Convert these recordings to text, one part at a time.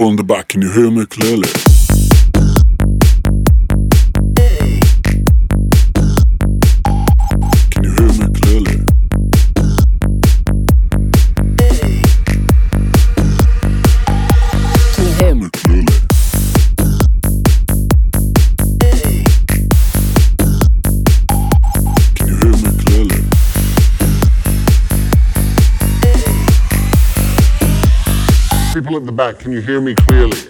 on the back, can you hear me can you hear me clearly?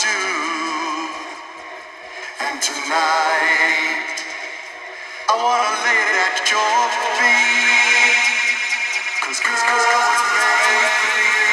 do. And tonight, I wanna lay it at your feet. Cause because because because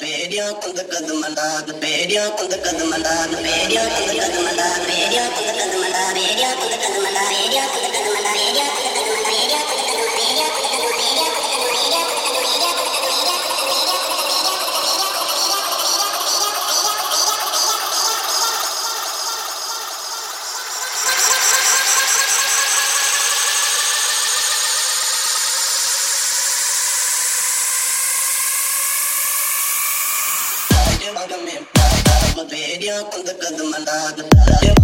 പേടിയാ കൊന്ത കഥമണ്ടാ പേടിയാ കൊന്ത കഥമണ്ടാ പേടിയാ കൊന്ത കഥമണ്ടാ പേടിയാ കൊന്ത കഥമണ്ടാ പേടിയാ കൊന്ത കഥമണ്ടാ പേടിയാ കൊന്ത കഥമണ്ടാ പേടിയാ കൊന്ത കഥമണ്ടാ പേടിയാ കൊന്ത കഥമണ്ടാ Diyan my kadamanda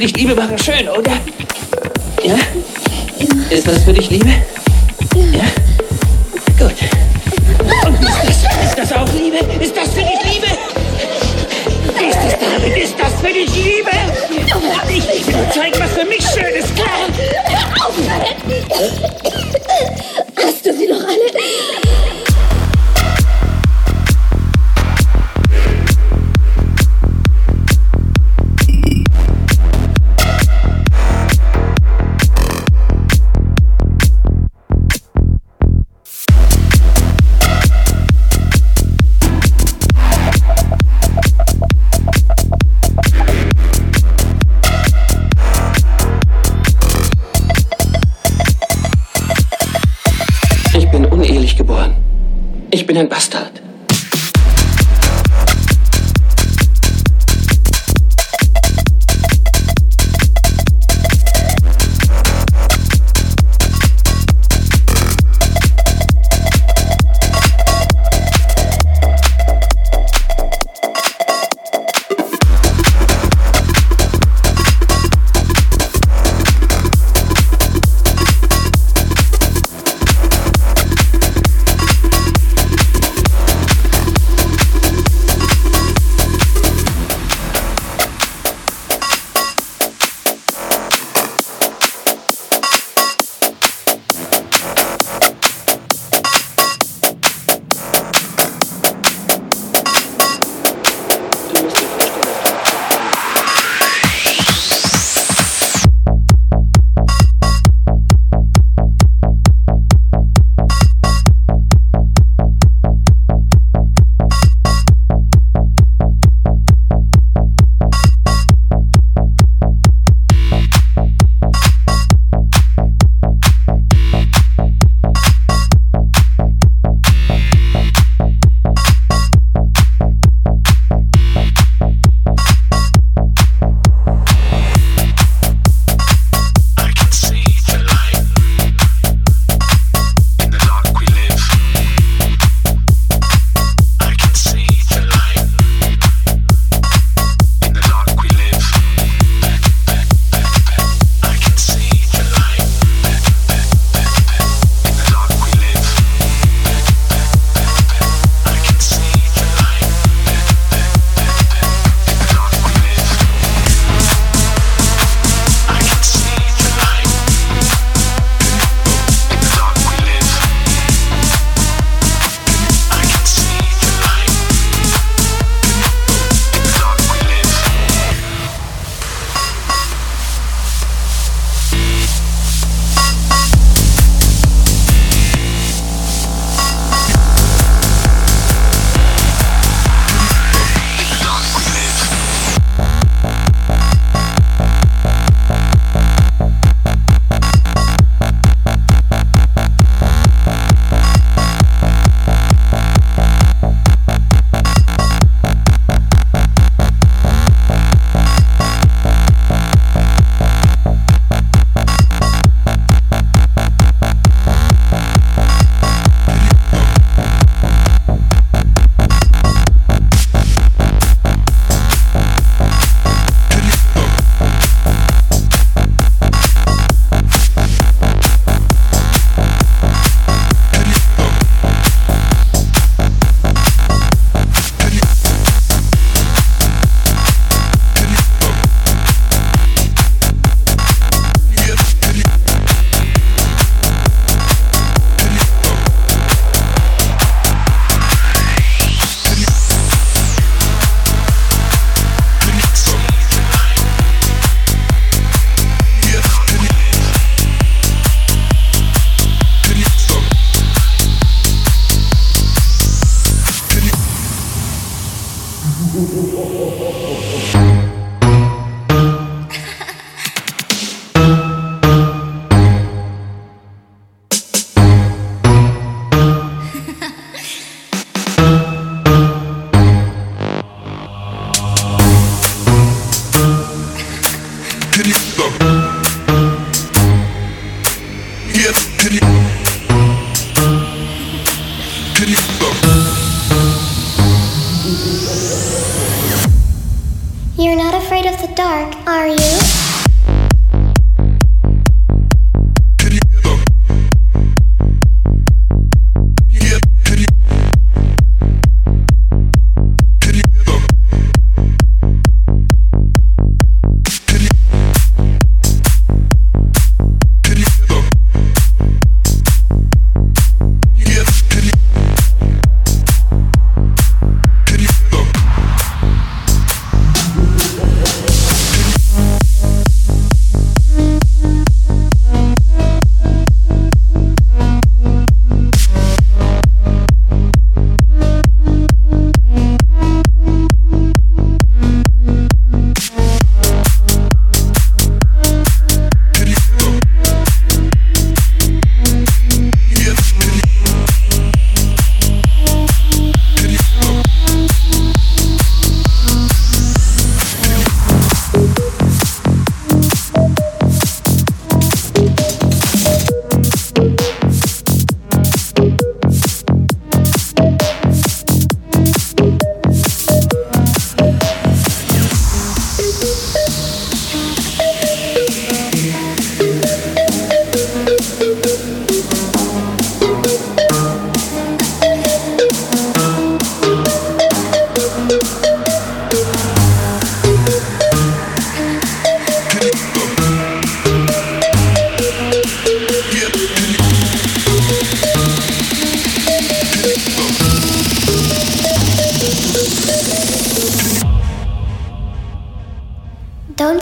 für dich Liebe machen schön, oder? Ja? Ist das für dich Liebe?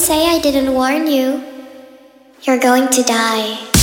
Say I didn't warn you. You're going to die.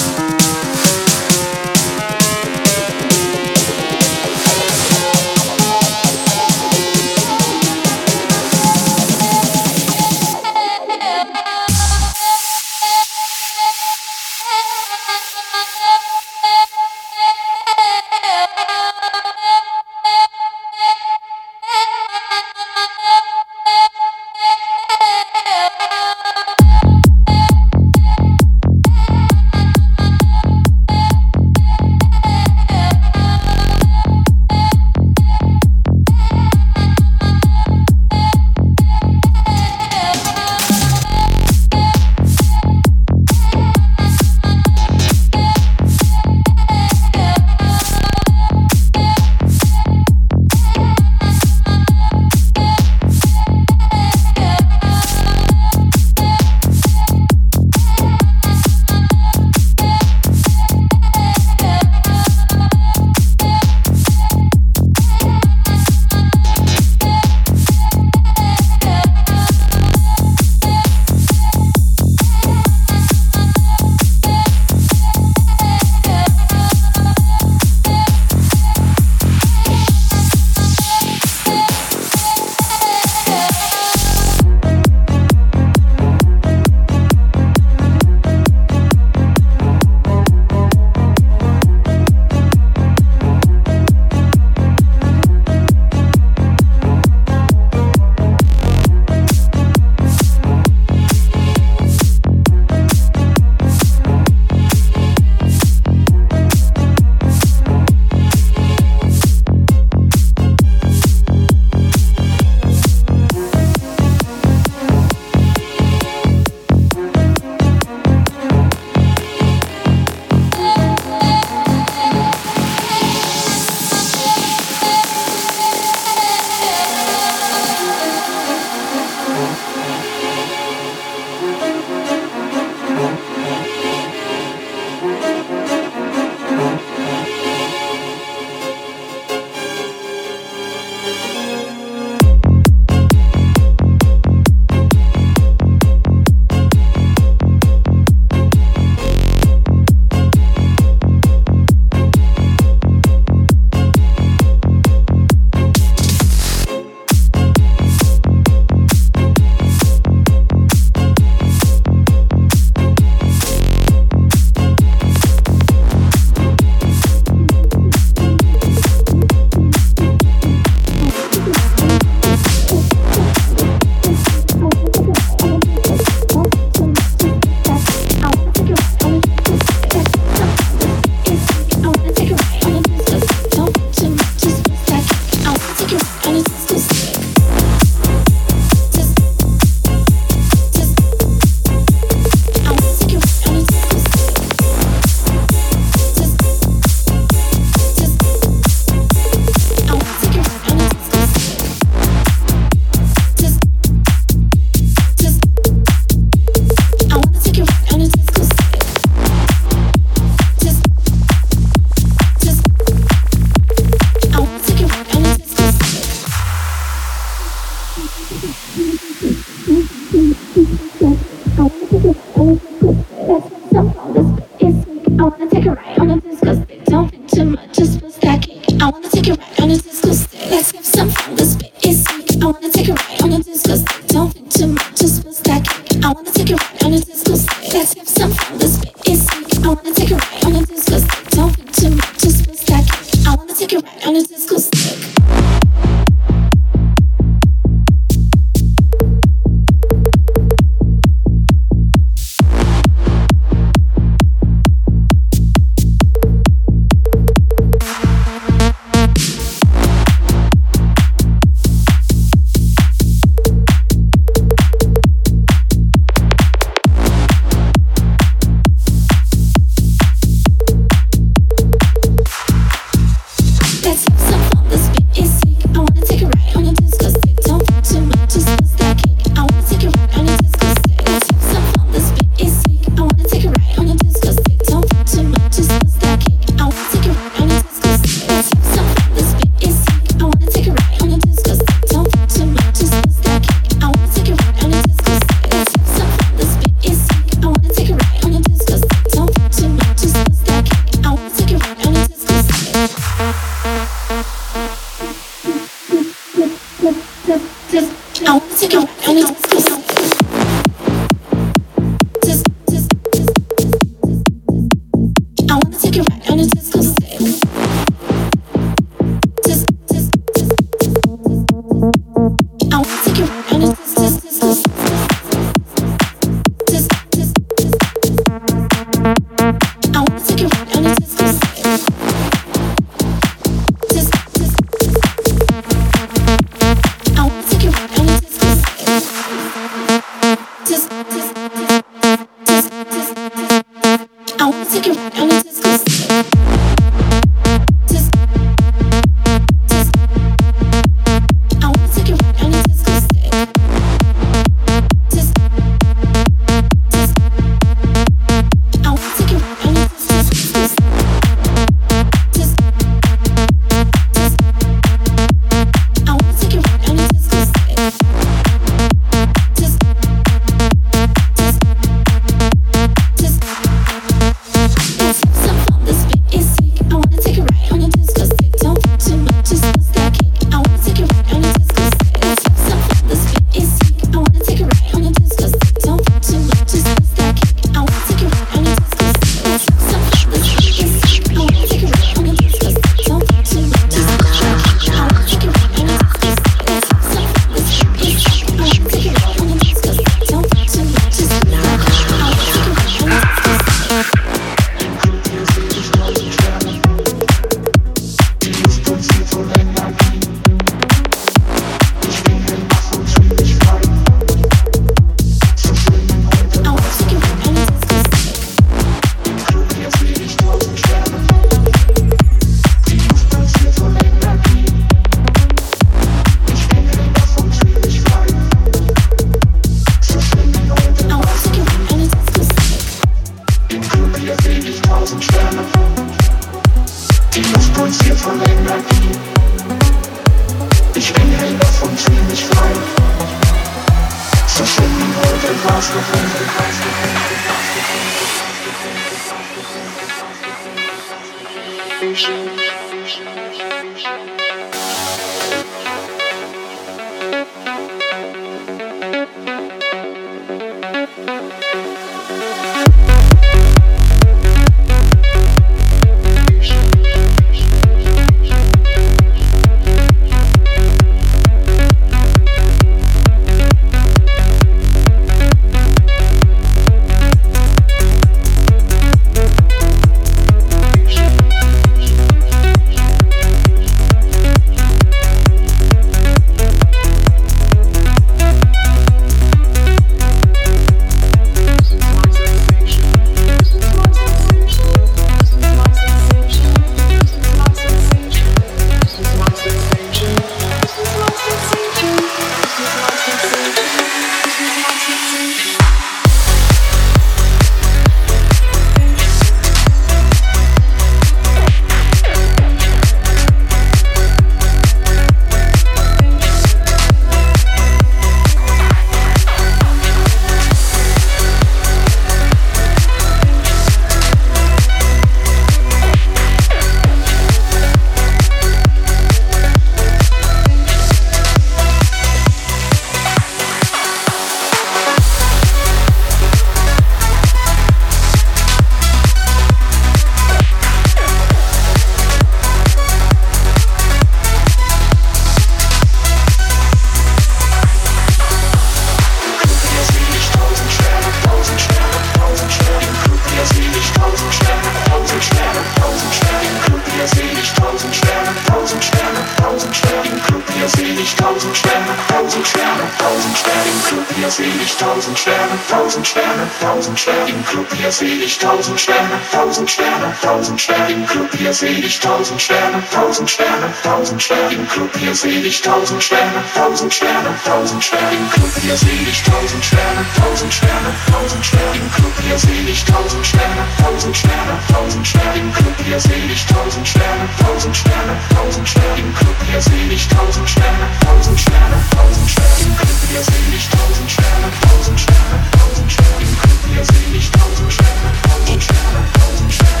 Seh ich tausend Sterne, tausend Sterne, tausend Sterne im Club, hier seh ich tausend Sterne, tausend Sterne, tausend Sterne im Club, hier seh ich tausend Sterne, tausend Sterne, tausend Sterne im Club, hier seh ich tausend Sterne, tausend Sterne, tausend Sterne im Club, hier seh ich tausend Sterne, tausend Sterne, tausend Sterne im Club, hier seh ich tausend Sterne, tausend Sterne, tausend Sterne im Club, hier seh ich tausend Sterne, tausend Sterne, tausend Sterne im Club, hier seh ich tausend Sterne, tausend Sterne, tausend Sterne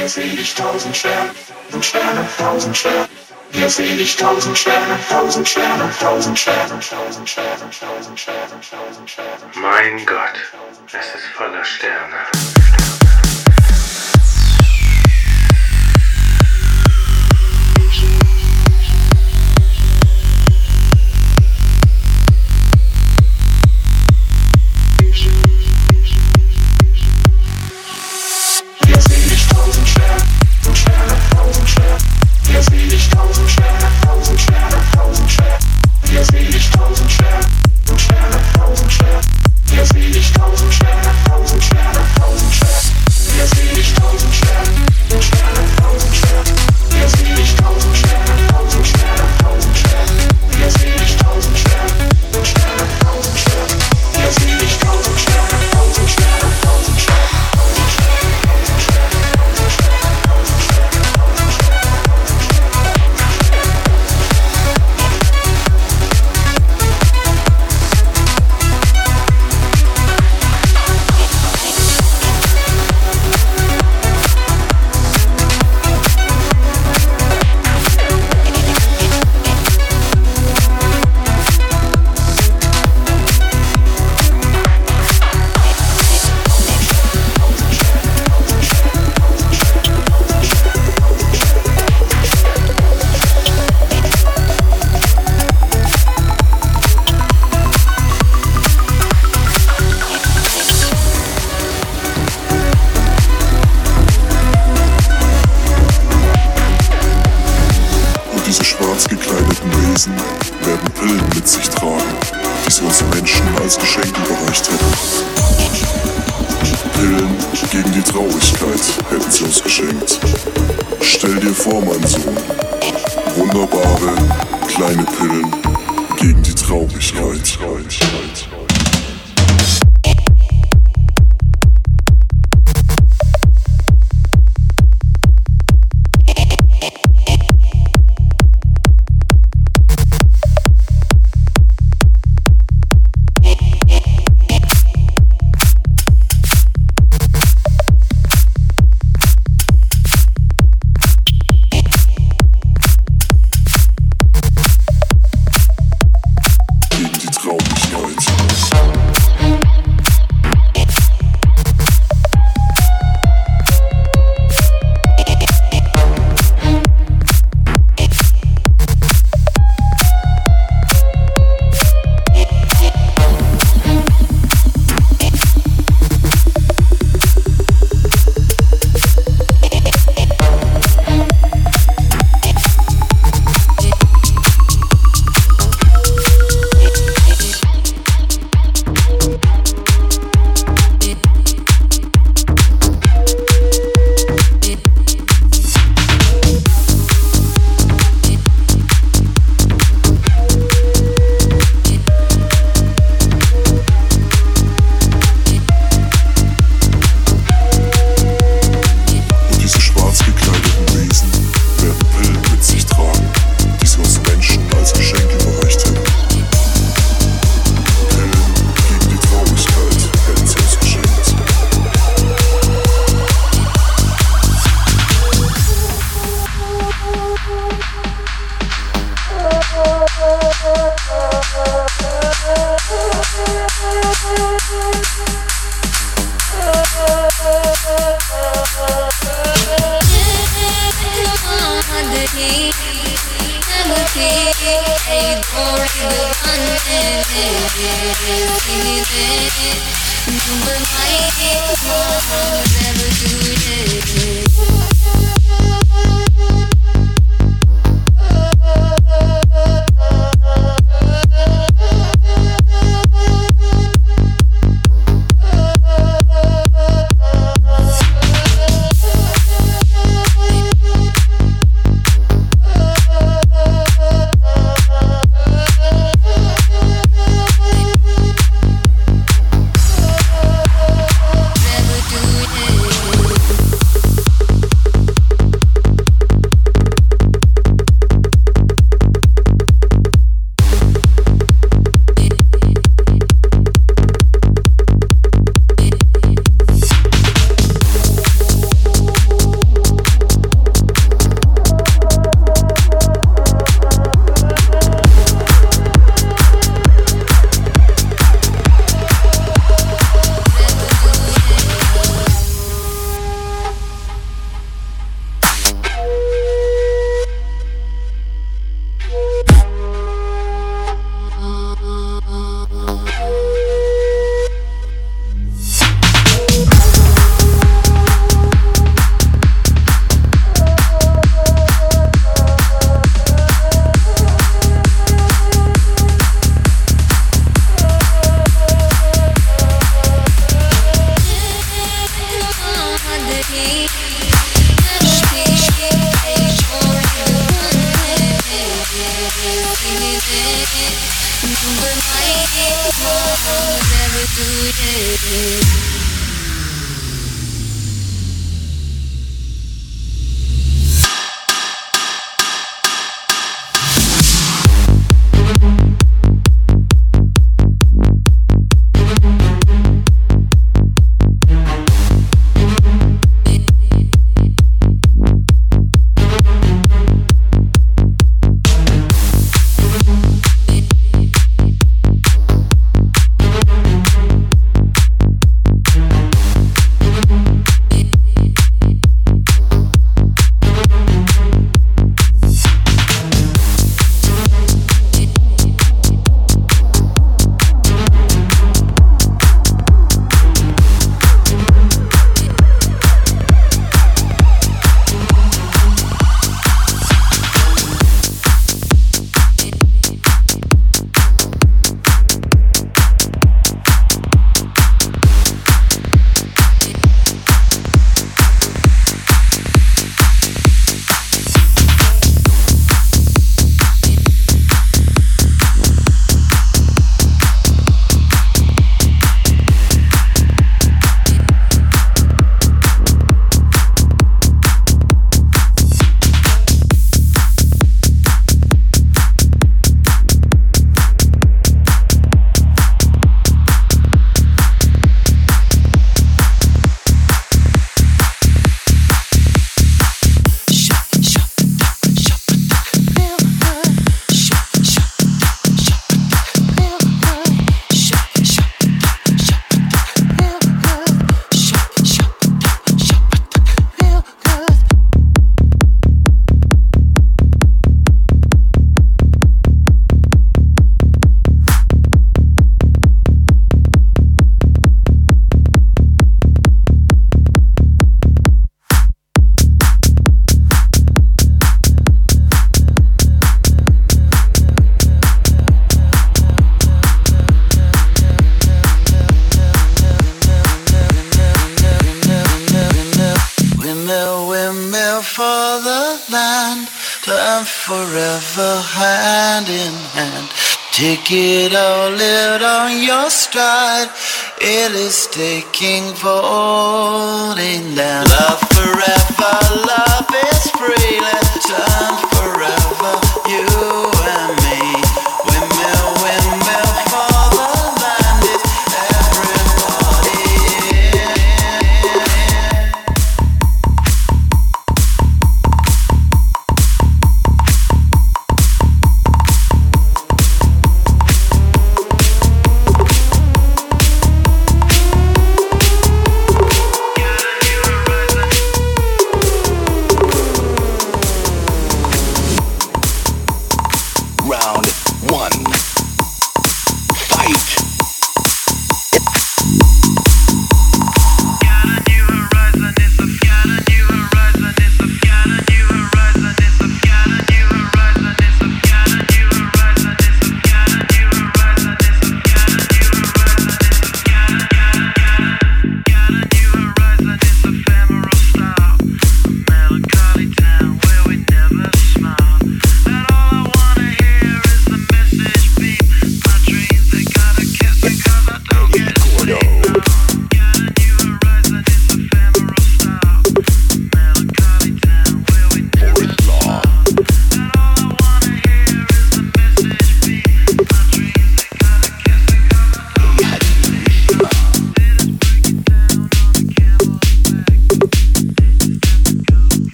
hier seh ich tausend Sterne, tausend Sterne, tausend Sterne. Hier seh ich tausend Sterne, tausend Sterne, tausend Sterne, tausend Sterne, tausend Sterne, tausend Sterne. Mein Gott, es ist voller Sterne.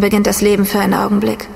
Beginnt das Leben für einen Augenblick.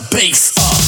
The bass up.